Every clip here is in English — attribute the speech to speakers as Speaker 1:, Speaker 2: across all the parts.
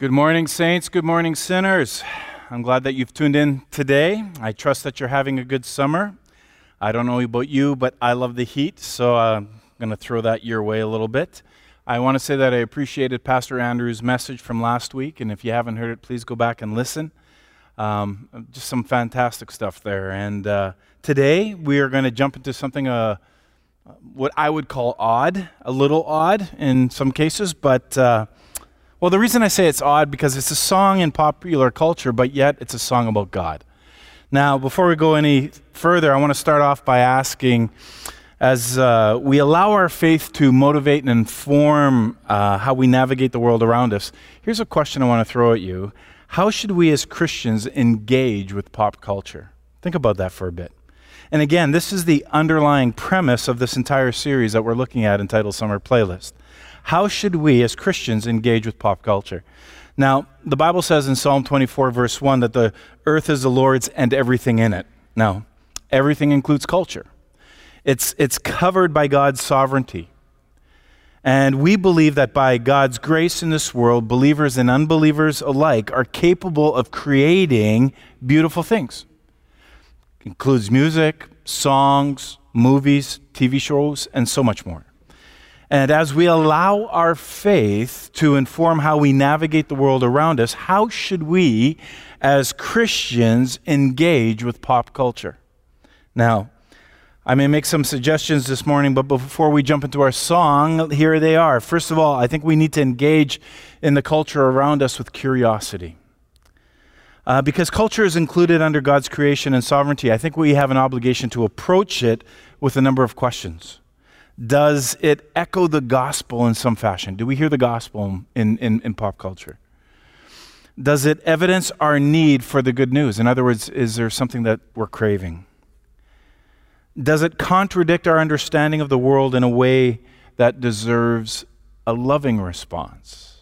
Speaker 1: Good morning, saints. Good morning, sinners. I'm glad that you've tuned in today. I trust that you're having a good summer. I don't know about you, but I love the heat, so I'm going to throw that your way a little bit. I want to say that I appreciated Pastor Andrew's message from last week, and if you haven't heard it, please go back and listen. Um, just some fantastic stuff there. And uh, today we are going to jump into something uh, what I would call odd, a little odd in some cases, but. Uh, well, the reason I say it's odd because it's a song in popular culture, but yet it's a song about God. Now, before we go any further, I want to start off by asking as uh, we allow our faith to motivate and inform uh, how we navigate the world around us, here's a question I want to throw at you. How should we as Christians engage with pop culture? Think about that for a bit. And again, this is the underlying premise of this entire series that we're looking at entitled Summer Playlist. How should we as Christians engage with pop culture? Now, the Bible says in Psalm 24, verse 1, that the earth is the Lord's and everything in it. Now, everything includes culture, it's, it's covered by God's sovereignty. And we believe that by God's grace in this world, believers and unbelievers alike are capable of creating beautiful things. Includes music, songs, movies, TV shows, and so much more. And as we allow our faith to inform how we navigate the world around us, how should we, as Christians, engage with pop culture? Now, I may make some suggestions this morning, but before we jump into our song, here they are. First of all, I think we need to engage in the culture around us with curiosity. Uh, because culture is included under God's creation and sovereignty, I think we have an obligation to approach it with a number of questions does it echo the gospel in some fashion? Do we hear the gospel in, in, in, pop culture? Does it evidence our need for the good news? In other words, is there something that we're craving? Does it contradict our understanding of the world in a way that deserves a loving response?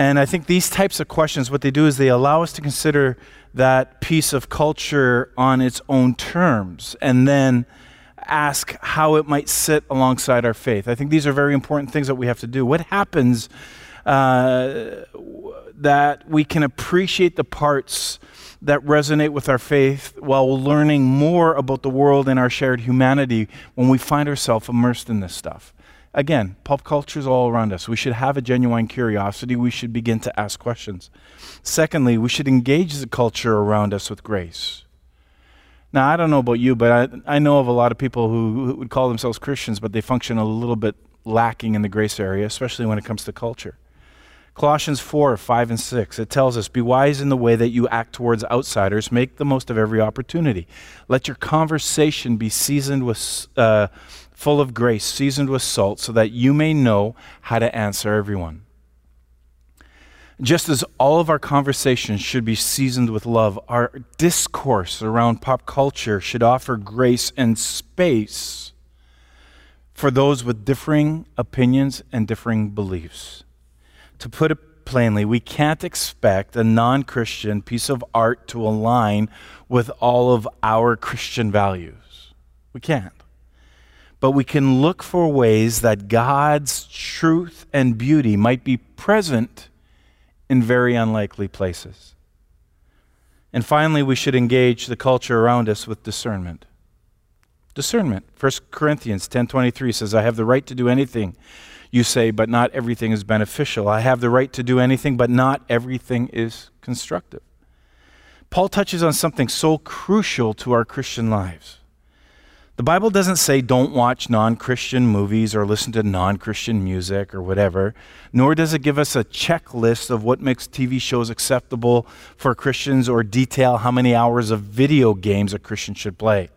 Speaker 1: And I think these types of questions, what they do is they allow us to consider that piece of culture on its own terms and then ask how it might sit alongside our faith. I think these are very important things that we have to do. What happens uh, that we can appreciate the parts that resonate with our faith while learning more about the world and our shared humanity when we find ourselves immersed in this stuff? Again, pop culture is all around us. We should have a genuine curiosity. We should begin to ask questions. Secondly, we should engage the culture around us with grace. Now, I don't know about you, but I, I know of a lot of people who, who would call themselves Christians, but they function a little bit lacking in the grace area, especially when it comes to culture. Colossians 4, 5, and 6, it tells us, Be wise in the way that you act towards outsiders. Make the most of every opportunity. Let your conversation be seasoned with, uh, full of grace, seasoned with salt, so that you may know how to answer everyone. Just as all of our conversations should be seasoned with love, our discourse around pop culture should offer grace and space for those with differing opinions and differing beliefs. To put it plainly, we can't expect a non Christian piece of art to align with all of our Christian values. We can't. But we can look for ways that God's truth and beauty might be present in very unlikely places. And finally, we should engage the culture around us with discernment. Discernment. 1 Corinthians 10:23 says, "I have the right to do anything you say, but not everything is beneficial. I have the right to do anything, but not everything is constructive." Paul touches on something so crucial to our Christian lives. The Bible doesn't say don't watch non Christian movies or listen to non Christian music or whatever, nor does it give us a checklist of what makes TV shows acceptable for Christians or detail how many hours of video games a Christian should play.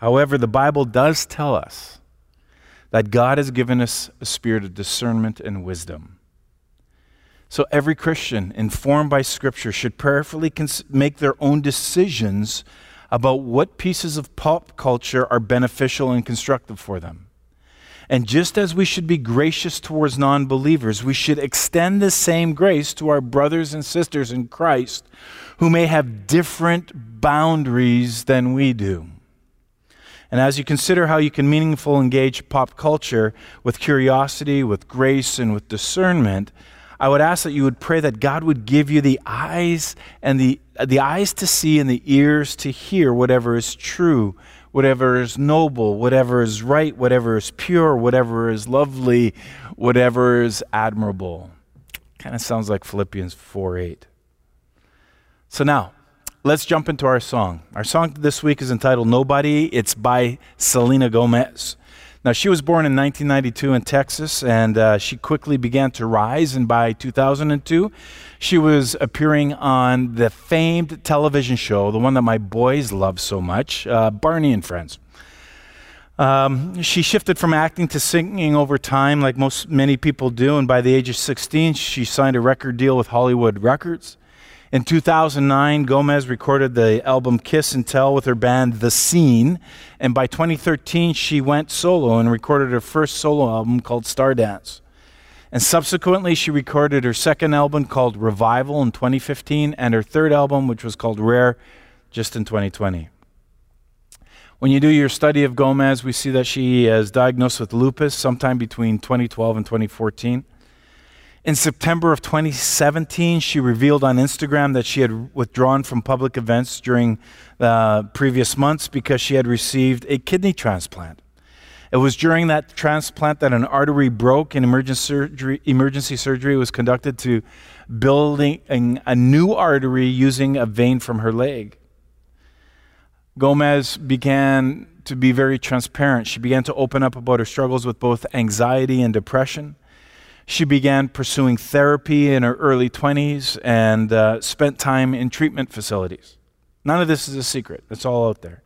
Speaker 1: However, the Bible does tell us that God has given us a spirit of discernment and wisdom. So every Christian, informed by Scripture, should prayerfully cons- make their own decisions about what pieces of pop culture are beneficial and constructive for them. And just as we should be gracious towards non believers, we should extend the same grace to our brothers and sisters in Christ who may have different boundaries than we do. And as you consider how you can meaningfully engage pop culture with curiosity, with grace, and with discernment, I would ask that you would pray that God would give you the eyes and the, the eyes to see and the ears to hear whatever is true, whatever is noble, whatever is right, whatever is pure, whatever is lovely, whatever is admirable. Kind of sounds like Philippians 4 8. So now, let's jump into our song. Our song this week is entitled Nobody. It's by Selena Gomez. Now, she was born in 1992 in Texas, and uh, she quickly began to rise. And by 2002, she was appearing on the famed television show, the one that my boys love so much, uh, Barney and Friends. Um, she shifted from acting to singing over time, like most many people do. And by the age of 16, she signed a record deal with Hollywood Records. In 2009, Gomez recorded the album Kiss and Tell with her band The Scene. And by 2013, she went solo and recorded her first solo album called Stars Dance. And subsequently, she recorded her second album called Revival in 2015 and her third album, which was called Rare, just in 2020. When you do your study of Gomez, we see that she is diagnosed with lupus sometime between 2012 and 2014. In September of 2017, she revealed on Instagram that she had withdrawn from public events during the previous months because she had received a kidney transplant. It was during that transplant that an artery broke and emergency surgery, emergency surgery was conducted to building a new artery using a vein from her leg. Gomez began to be very transparent. She began to open up about her struggles with both anxiety and depression. She began pursuing therapy in her early 20s and uh, spent time in treatment facilities. None of this is a secret, it's all out there.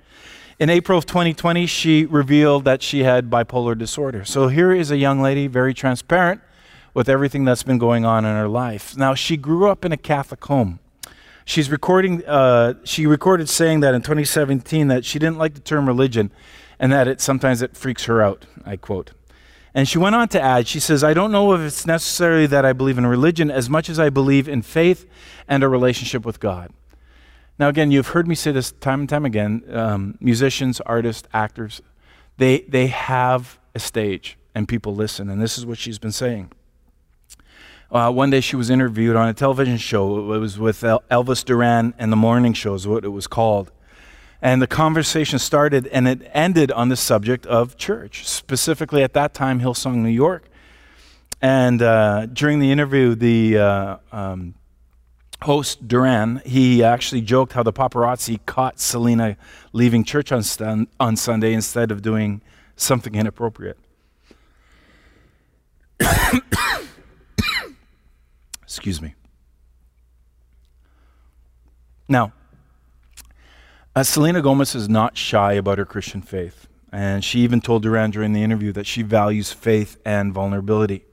Speaker 1: In April of 2020, she revealed that she had bipolar disorder. So here is a young lady, very transparent with everything that's been going on in her life. Now, she grew up in a Catholic home. She's recording, uh, she recorded saying that in 2017 that she didn't like the term religion and that it sometimes it freaks her out. I quote. And she went on to add, she says, I don't know if it's necessarily that I believe in religion as much as I believe in faith and a relationship with God. Now, again, you've heard me say this time and time again um, musicians, artists, actors, they, they have a stage and people listen. And this is what she's been saying. Uh, one day she was interviewed on a television show. It was with Elvis Duran and the Morning Show, is what it was called. And the conversation started and it ended on the subject of church, specifically at that time, Hillsong, New York. And uh, during the interview, the uh, um, host, Duran, he actually joked how the paparazzi caught Selena leaving church on, on Sunday instead of doing something inappropriate. Excuse me. Now, uh, Selena Gomez is not shy about her Christian faith. And she even told Duran during the interview that she values faith and vulnerability.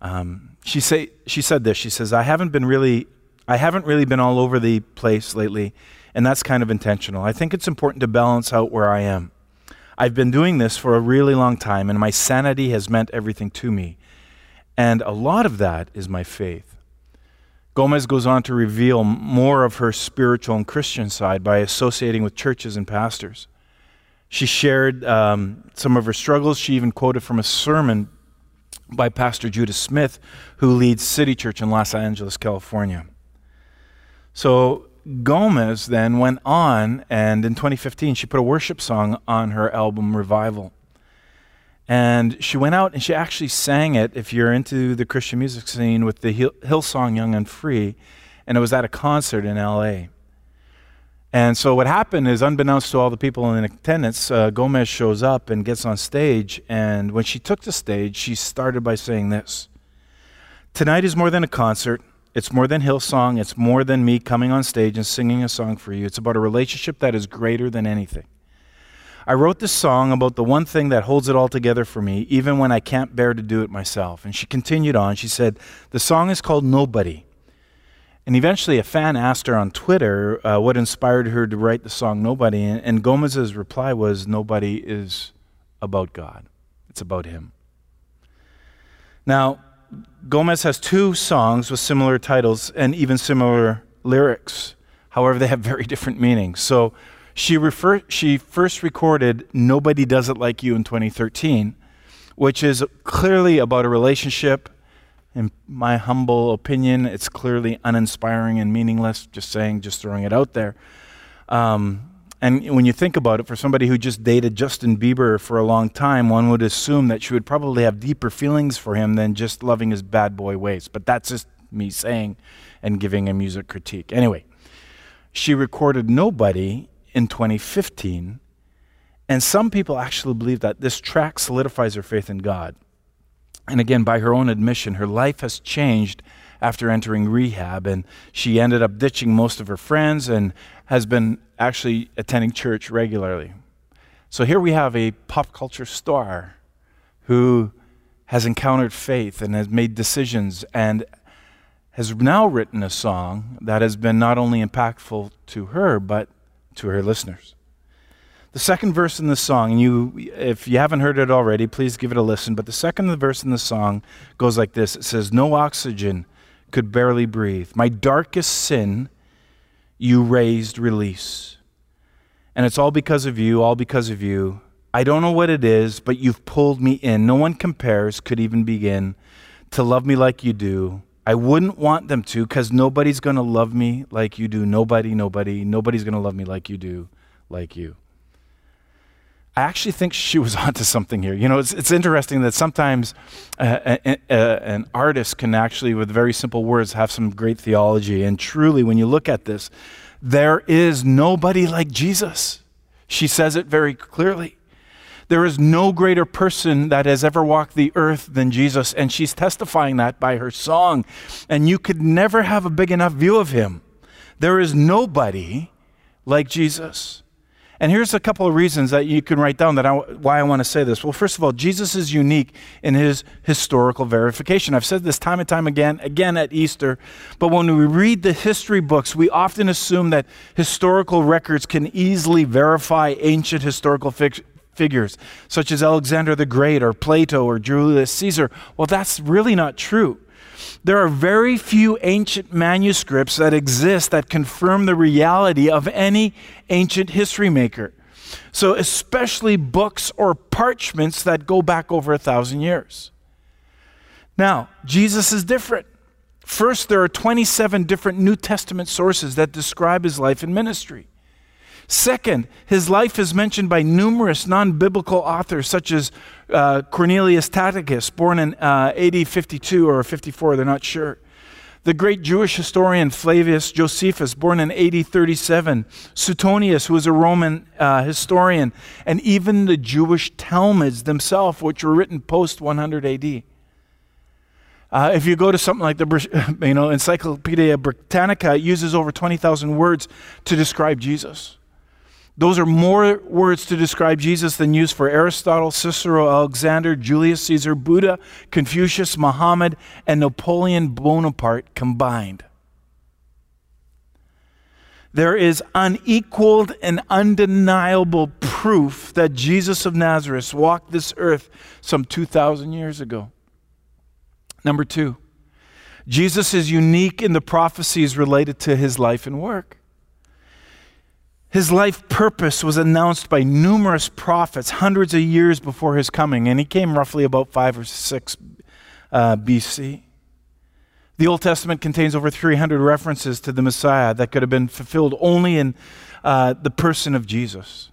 Speaker 1: Um, she, say, she said this. She says, I haven't been really, I haven't really been all over the place lately, and that's kind of intentional. I think it's important to balance out where I am. I've been doing this for a really long time, and my sanity has meant everything to me. And a lot of that is my faith. Gomez goes on to reveal more of her spiritual and Christian side by associating with churches and pastors. She shared um, some of her struggles. She even quoted from a sermon by Pastor Judah Smith, who leads City Church in Los Angeles, California. So Gomez then went on, and in 2015, she put a worship song on her album Revival. And she went out and she actually sang it, if you're into the Christian music scene, with the Hill- Hillsong Young and Free. And it was at a concert in LA. And so what happened is, unbeknownst to all the people in attendance, uh, Gomez shows up and gets on stage. And when she took the stage, she started by saying this Tonight is more than a concert. It's more than Hillsong. It's more than me coming on stage and singing a song for you. It's about a relationship that is greater than anything. I wrote this song about the one thing that holds it all together for me, even when I can't bear to do it myself. And she continued on. She said, The song is called Nobody. And eventually, a fan asked her on Twitter uh, what inspired her to write the song Nobody. And, and Gomez's reply was, Nobody is about God, it's about Him. Now, Gomez has two songs with similar titles and even similar lyrics. However, they have very different meanings. So, she, refer, she first recorded Nobody Does It Like You in 2013, which is clearly about a relationship In my humble opinion, it's clearly uninspiring and meaningless, just saying, just throwing it out there. Um, and when you think about it, for somebody who just dated Justin Bieber for a long time, one would assume that she would probably have deeper feelings for him than just loving his bad boy ways. But that's just me saying and giving a music critique. Anyway, she recorded Nobody in 2015, and some people actually believe that this track solidifies her faith in God. And again, by her own admission, her life has changed after entering rehab, and she ended up ditching most of her friends and has been actually attending church regularly. So here we have a pop culture star who has encountered faith and has made decisions and has now written a song that has been not only impactful to her, but to her listeners. The second verse in the song, and you, if you haven't heard it already, please give it a listen. But the second verse in the song goes like this It says, No oxygen could barely breathe. My darkest sin, you raised release. And it's all because of you, all because of you. I don't know what it is, but you've pulled me in. No one compares, could even begin to love me like you do. I wouldn't want them to because nobody's going to love me like you do. Nobody, nobody, nobody's going to love me like you do, like you. I actually think she was onto something here. You know, it's, it's interesting that sometimes uh, a, a, an artist can actually, with very simple words, have some great theology. And truly, when you look at this, there is nobody like Jesus. She says it very clearly. There is no greater person that has ever walked the earth than Jesus, and she's testifying that by her song. And you could never have a big enough view of him. There is nobody like Jesus. And here's a couple of reasons that you can write down that I, why I want to say this. Well, first of all, Jesus is unique in his historical verification. I've said this time and time again, again at Easter. But when we read the history books, we often assume that historical records can easily verify ancient historical figures, such as Alexander the Great or Plato or Julius Caesar. Well, that's really not true. There are very few ancient manuscripts that exist that confirm the reality of any ancient history maker. So, especially books or parchments that go back over a thousand years. Now, Jesus is different. First, there are 27 different New Testament sources that describe his life and ministry. Second, his life is mentioned by numerous non biblical authors, such as uh, Cornelius Tacitus, born in uh, AD 52 or 54, they're not sure. The great Jewish historian Flavius Josephus, born in AD 37, Suetonius, who was a Roman uh, historian, and even the Jewish Talmuds themselves, which were written post 100 AD. Uh, if you go to something like the you know, Encyclopedia Britannica, it uses over 20,000 words to describe Jesus. Those are more words to describe Jesus than used for Aristotle, Cicero, Alexander, Julius Caesar, Buddha, Confucius, Muhammad, and Napoleon Bonaparte combined. There is unequaled and undeniable proof that Jesus of Nazareth walked this earth some 2,000 years ago. Number two, Jesus is unique in the prophecies related to his life and work. His life purpose was announced by numerous prophets hundreds of years before his coming, and he came roughly about 5 or 6 uh, BC. The Old Testament contains over 300 references to the Messiah that could have been fulfilled only in uh, the person of Jesus.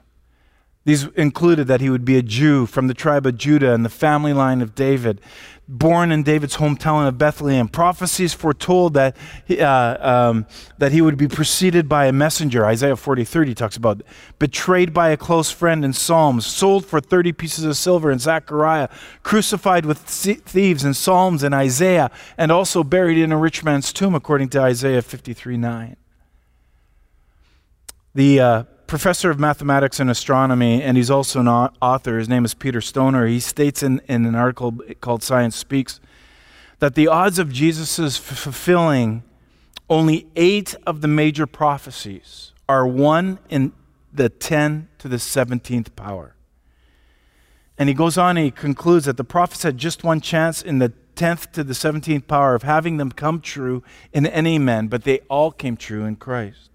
Speaker 1: These included that he would be a Jew from the tribe of Judah and the family line of David, born in David's hometown of Bethlehem. Prophecies foretold that he, uh, um, that he would be preceded by a messenger. Isaiah 40, 30 talks about betrayed by a close friend in Psalms, sold for 30 pieces of silver in Zechariah, crucified with thieves in Psalms and Isaiah, and also buried in a rich man's tomb, according to Isaiah 53, 9. The uh, professor of mathematics and astronomy, and he's also an author. His name is Peter Stoner. He states in, in an article called Science Speaks that the odds of Jesus' fulfilling only eight of the major prophecies are 1 in the 10 to the 17th power. And he goes on and he concludes that the prophets had just one chance in the 10th to the 17th power of having them come true in any man, but they all came true in Christ.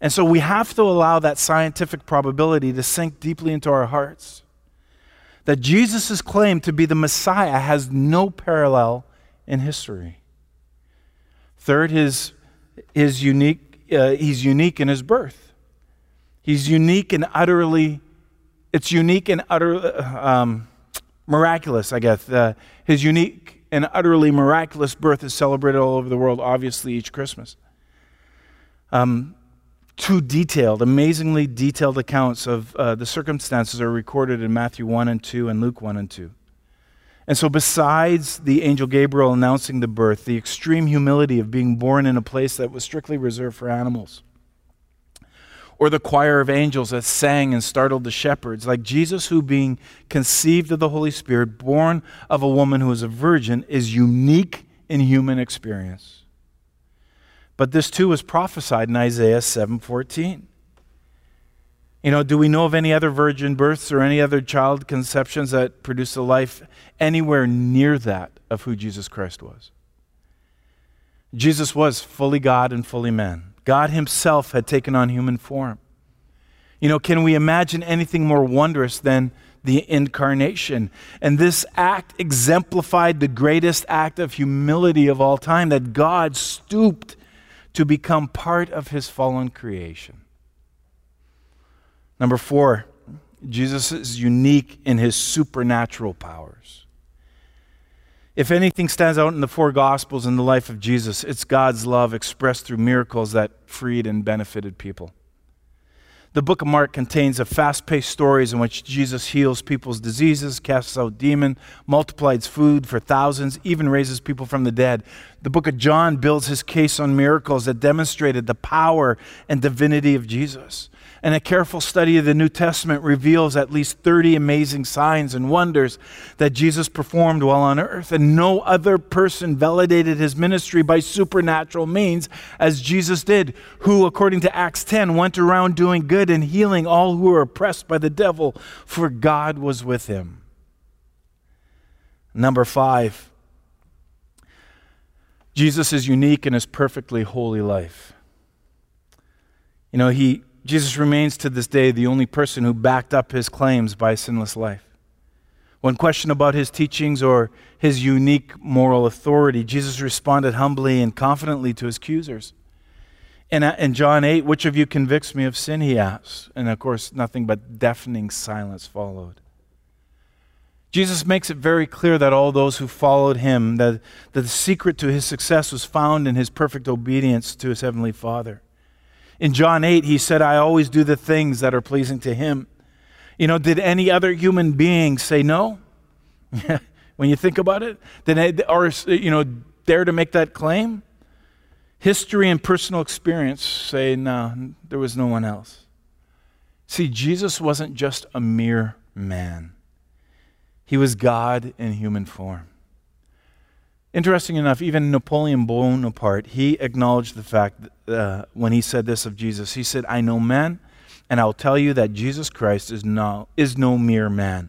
Speaker 1: And so we have to allow that scientific probability to sink deeply into our hearts. That Jesus' claim to be the Messiah has no parallel in history. Third, his, his unique, uh, he's unique in his birth. He's unique and utterly, it's unique and utterly um, miraculous, I guess. Uh, his unique and utterly miraculous birth is celebrated all over the world, obviously, each Christmas. Um, two detailed, amazingly detailed accounts of uh, the circumstances are recorded in Matthew 1 and 2 and Luke 1 and 2. And so, besides the angel Gabriel announcing the birth, the extreme humility of being born in a place that was strictly reserved for animals, or the choir of angels that sang and startled the shepherds, like Jesus, who being conceived of the Holy Spirit, born of a woman who is a virgin, is unique in human experience. But this too was prophesied in Isaiah 7:14. You know, do we know of any other virgin births or any other child conceptions that produced a life anywhere near that of who Jesus Christ was? Jesus was fully God and fully man. God Himself had taken on human form. You know, can we imagine anything more wondrous than the incarnation? And this act exemplified the greatest act of humility of all time that God stooped to become part of His fallen creation. Number four, Jesus is unique in his supernatural powers. If anything stands out in the four Gospels in the life of Jesus, it's God's love expressed through miracles that freed and benefited people. The book of Mark contains a fast paced stories in which Jesus heals people's diseases, casts out demons, multiplies food for thousands, even raises people from the dead. The book of John builds his case on miracles that demonstrated the power and divinity of Jesus. And a careful study of the New Testament reveals at least 30 amazing signs and wonders that Jesus performed while on earth. And no other person validated his ministry by supernatural means as Jesus did, who, according to Acts 10, went around doing good and healing all who were oppressed by the devil, for God was with him. Number five, Jesus is unique in his perfectly holy life. You know, he Jesus remains to this day the only person who backed up his claims by a sinless life. When questioned about his teachings or his unique moral authority, Jesus responded humbly and confidently to his accusers. In, uh, in John 8, which of you convicts me of sin? He asked. And of course, nothing but deafening silence followed. Jesus makes it very clear that all those who followed him, that, that the secret to his success was found in his perfect obedience to his heavenly Father. In John 8, he said, I always do the things that are pleasing to him. You know, did any other human being say no? when you think about it, did or you know dare to make that claim? History and personal experience say no, there was no one else. See, Jesus wasn't just a mere man. He was God in human form. Interesting enough, even Napoleon Bonaparte, he acknowledged the fact that, uh, when he said this of Jesus. He said, I know men, and I'll tell you that Jesus Christ is no, is no mere man.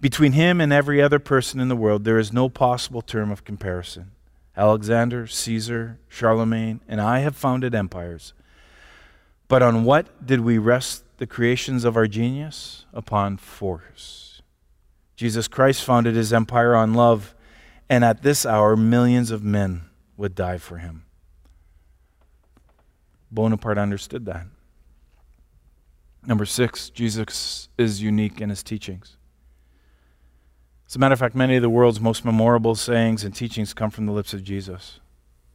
Speaker 1: Between him and every other person in the world, there is no possible term of comparison. Alexander, Caesar, Charlemagne, and I have founded empires. But on what did we rest the creations of our genius? Upon force. Jesus Christ founded his empire on love and at this hour, millions of men would die for him. Bonaparte understood that. Number six, Jesus is unique in his teachings. As a matter of fact, many of the world's most memorable sayings and teachings come from the lips of Jesus.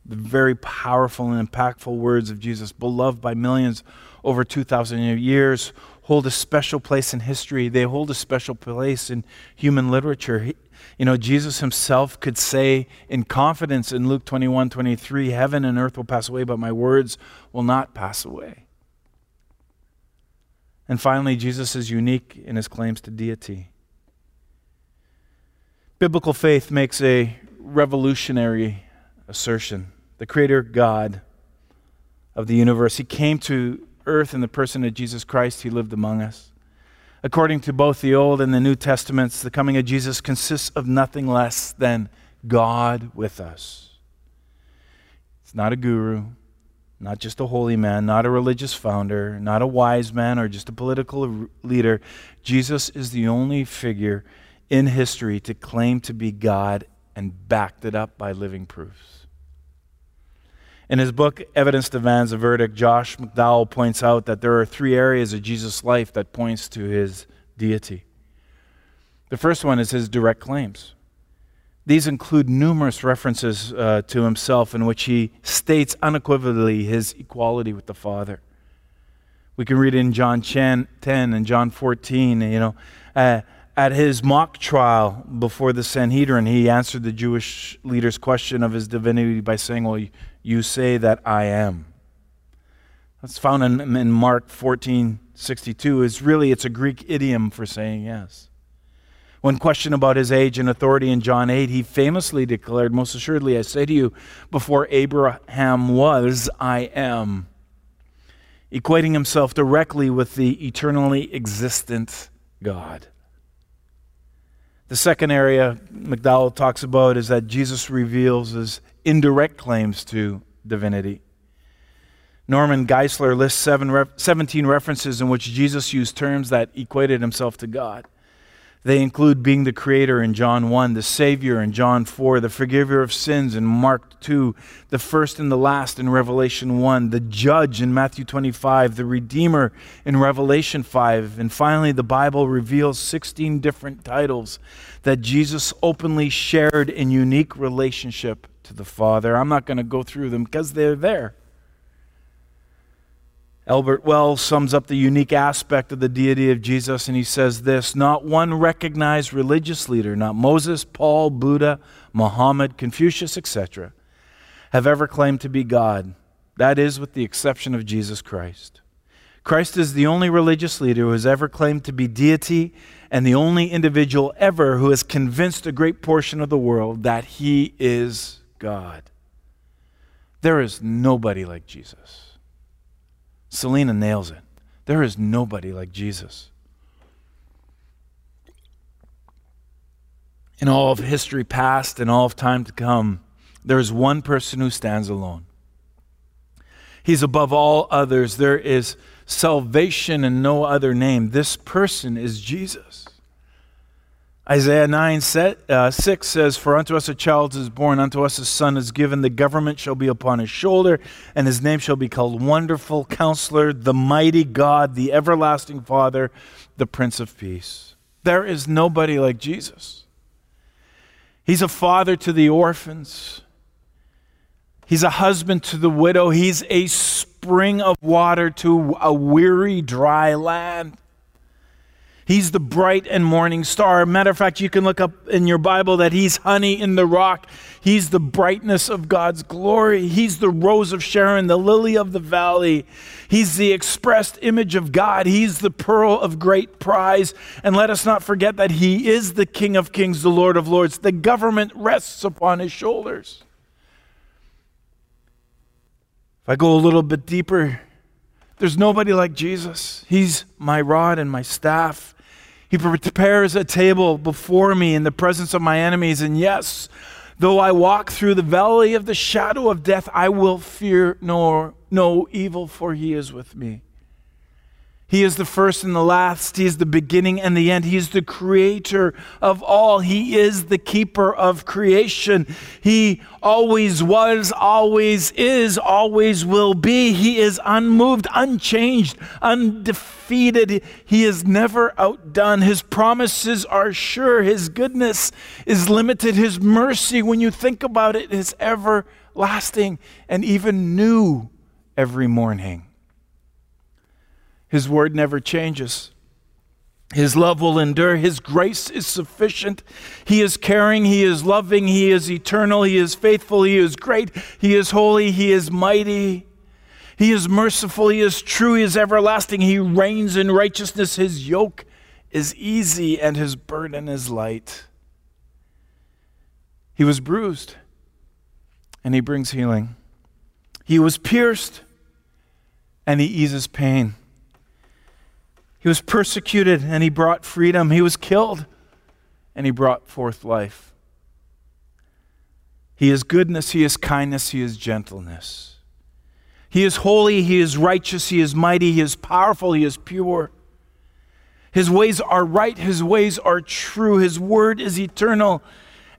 Speaker 1: The very powerful and impactful words of Jesus, beloved by millions over 2,000 years, hold a special place in history. They hold a special place in human literature. You know, Jesus himself could say in confidence in Luke 21 23, Heaven and earth will pass away, but my words will not pass away. And finally, Jesus is unique in his claims to deity. Biblical faith makes a revolutionary assertion. The Creator God of the universe, He came to earth in the person of Jesus Christ, He lived among us. According to both the Old and the New Testaments, the coming of Jesus consists of nothing less than God with us. It's not a guru, not just a holy man, not a religious founder, not a wise man or just a political leader. Jesus is the only figure in history to claim to be God and backed it up by living proofs. In his book, Evidence Demands a Verdict, Josh McDowell points out that there are three areas of Jesus' life that points to his deity. The first one is his direct claims. These include numerous references uh, to himself in which he states unequivocally his equality with the Father. We can read in John 10 and John 14, you know, uh, at his mock trial before the Sanhedrin, he answered the Jewish leader's question of his divinity by saying, Well, you say that I am. That's found in, in Mark 14 62. Is really, it's a Greek idiom for saying yes. When questioned about his age and authority in John 8, he famously declared, Most assuredly, I say to you, before Abraham was, I am. Equating himself directly with the eternally existent God. The second area McDowell talks about is that Jesus reveals his indirect claims to divinity. Norman Geisler lists seven, 17 references in which Jesus used terms that equated himself to God. They include being the creator in John 1, the savior in John 4, the forgiver of sins in Mark 2, the first and the last in Revelation 1, the judge in Matthew 25, the redeemer in Revelation 5, and finally the Bible reveals 16 different titles that Jesus openly shared in unique relationship to the Father. I'm not going to go through them because they're there. Albert Wells sums up the unique aspect of the deity of Jesus, and he says this Not one recognized religious leader, not Moses, Paul, Buddha, Muhammad, Confucius, etc., have ever claimed to be God. That is, with the exception of Jesus Christ. Christ is the only religious leader who has ever claimed to be deity and the only individual ever who has convinced a great portion of the world that he is God. There is nobody like Jesus. Selena nails it. There is nobody like Jesus. In all of history past and all of time to come, there is one person who stands alone. He's above all others. There is salvation in no other name. This person is Jesus. Isaiah 9 uh, 6 says, For unto us a child is born, unto us a son is given, the government shall be upon his shoulder, and his name shall be called Wonderful Counselor, the Mighty God, the Everlasting Father, the Prince of Peace. There is nobody like Jesus. He's a father to the orphans, he's a husband to the widow, he's a spring of water to a weary, dry land. He's the bright and morning star. Matter of fact, you can look up in your Bible that he's honey in the rock. He's the brightness of God's glory. He's the rose of Sharon, the lily of the valley. He's the expressed image of God. He's the pearl of great prize. And let us not forget that he is the King of kings, the Lord of lords. The government rests upon his shoulders. If I go a little bit deeper, there's nobody like Jesus. He's my rod and my staff. He prepares a table before me in the presence of my enemies. And yes, though I walk through the valley of the shadow of death, I will fear no, no evil, for he is with me. He is the first and the last. He is the beginning and the end. He is the creator of all. He is the keeper of creation. He always was, always is, always will be. He is unmoved, unchanged, undefeated. He is never outdone. His promises are sure. His goodness is limited. His mercy, when you think about it, is everlasting and even new every morning. His word never changes. His love will endure. His grace is sufficient. He is caring. He is loving. He is eternal. He is faithful. He is great. He is holy. He is mighty. He is merciful. He is true. He is everlasting. He reigns in righteousness. His yoke is easy and his burden is light. He was bruised and he brings healing. He was pierced and he eases pain. He was persecuted and he brought freedom. He was killed and he brought forth life. He is goodness, he is kindness, he is gentleness. He is holy, he is righteous, he is mighty, he is powerful, he is pure. His ways are right, his ways are true, his word is eternal,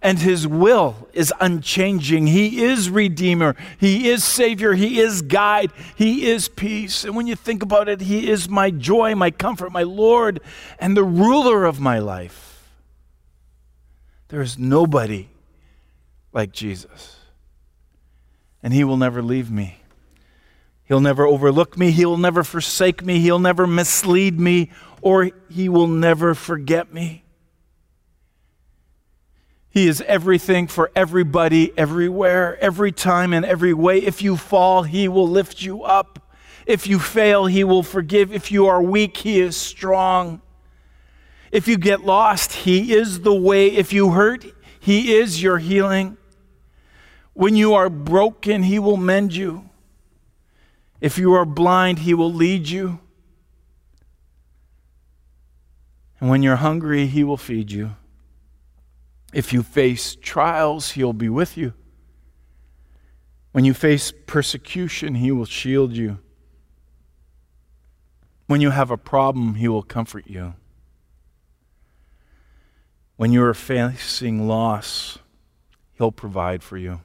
Speaker 1: and his will is unchanging. He is Redeemer, he is Savior, he is Guide, he is peace. And when you think about it, he is my joy, my comfort, my Lord, and the ruler of my life. There is nobody like Jesus. And he will never leave me. He'll never overlook me. He'll never forsake me. He'll never mislead me, or he will never forget me. He is everything for everybody, everywhere, every time, and every way. If you fall, He will lift you up. If you fail, He will forgive. If you are weak, He is strong. If you get lost, He is the way. If you hurt, He is your healing. When you are broken, He will mend you. If you are blind, He will lead you. And when you're hungry, He will feed you. If you face trials, He'll be with you. When you face persecution, He will shield you. When you have a problem, He will comfort you. When you are facing loss, He'll provide for you.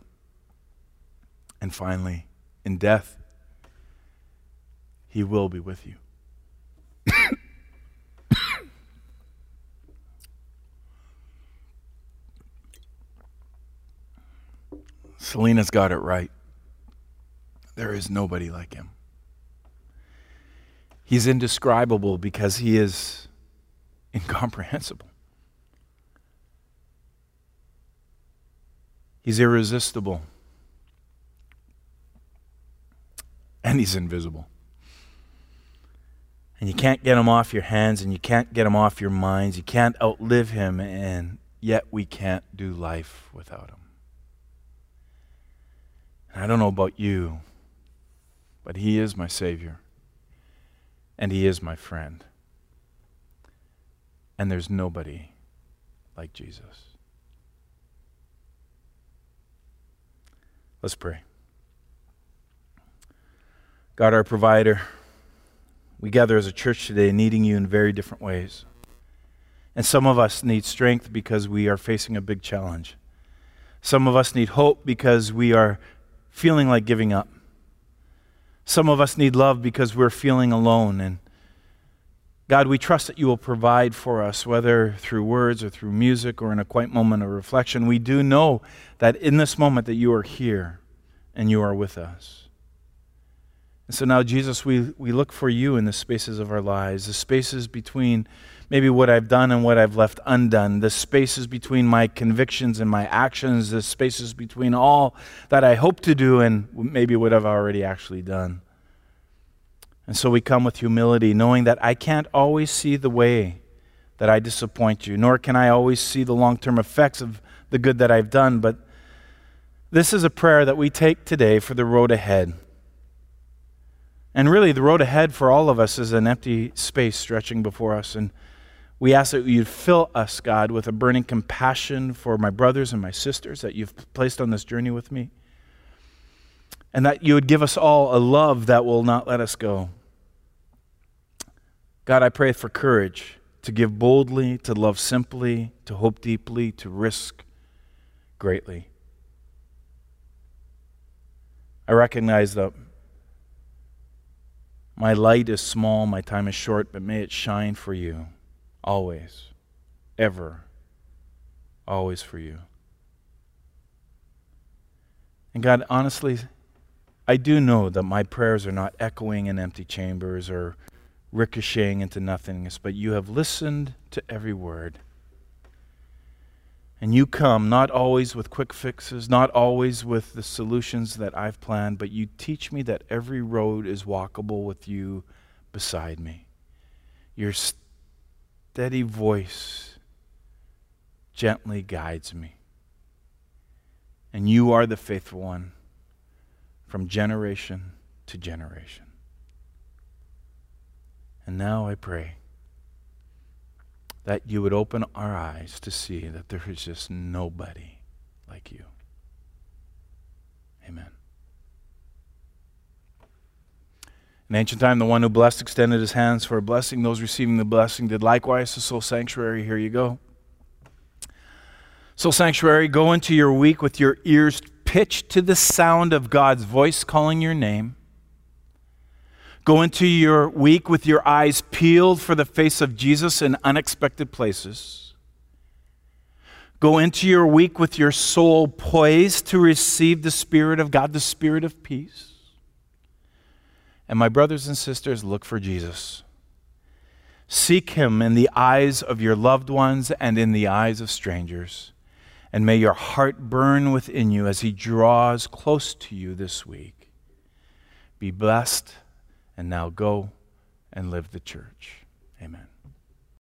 Speaker 1: And finally, in death, He will be with you. Selena's got it right. There is nobody like him. He's indescribable because he is incomprehensible. He's irresistible. And he's invisible. And you can't get him off your hands and you can't get him off your minds. You can't outlive him, and yet we can't do life without him. I don't know about you, but He is my Savior, and He is my friend. And there's nobody like Jesus. Let's pray. God, our provider, we gather as a church today needing you in very different ways. And some of us need strength because we are facing a big challenge. Some of us need hope because we are feeling like giving up. Some of us need love because we're feeling alone. And God, we trust that you will provide for us, whether through words or through music or in a quiet moment of reflection. We do know that in this moment that you are here and you are with us. And so now, Jesus, we, we look for you in the spaces of our lives, the spaces between maybe what I've done and what I've left undone, the spaces between my convictions and my actions, the spaces between all that I hope to do and maybe what I've already actually done. And so we come with humility, knowing that I can't always see the way that I disappoint you, nor can I always see the long term effects of the good that I've done. But this is a prayer that we take today for the road ahead. And really, the road ahead for all of us is an empty space stretching before us. And we ask that you'd fill us, God, with a burning compassion for my brothers and my sisters that you've placed on this journey with me. And that you would give us all a love that will not let us go. God, I pray for courage to give boldly, to love simply, to hope deeply, to risk greatly. I recognize that my light is small, my time is short, but may it shine for you. Always. Ever. Always for you. And God, honestly, I do know that my prayers are not echoing in empty chambers or ricocheting into nothingness, but you have listened to every word. And you come not always with quick fixes, not always with the solutions that I've planned, but you teach me that every road is walkable with you beside me. You're steady voice gently guides me. And you are the faithful one from generation to generation. And now I pray that you would open our eyes to see that there is just nobody like you. Amen. In ancient time, the one who blessed extended his hands for a blessing. Those receiving the blessing did likewise. The soul sanctuary, here you go. So, Sanctuary, go into your week with your ears pitched to the sound of God's voice calling your name. Go into your week with your eyes peeled for the face of Jesus in unexpected places. Go into your week with your soul poised to receive the Spirit of God, the Spirit of peace. And my brothers and sisters, look for Jesus. Seek him in the eyes of your loved ones and in the eyes of strangers. And may your heart burn within you as he draws close to you this week. Be blessed and now go and live the church. Amen.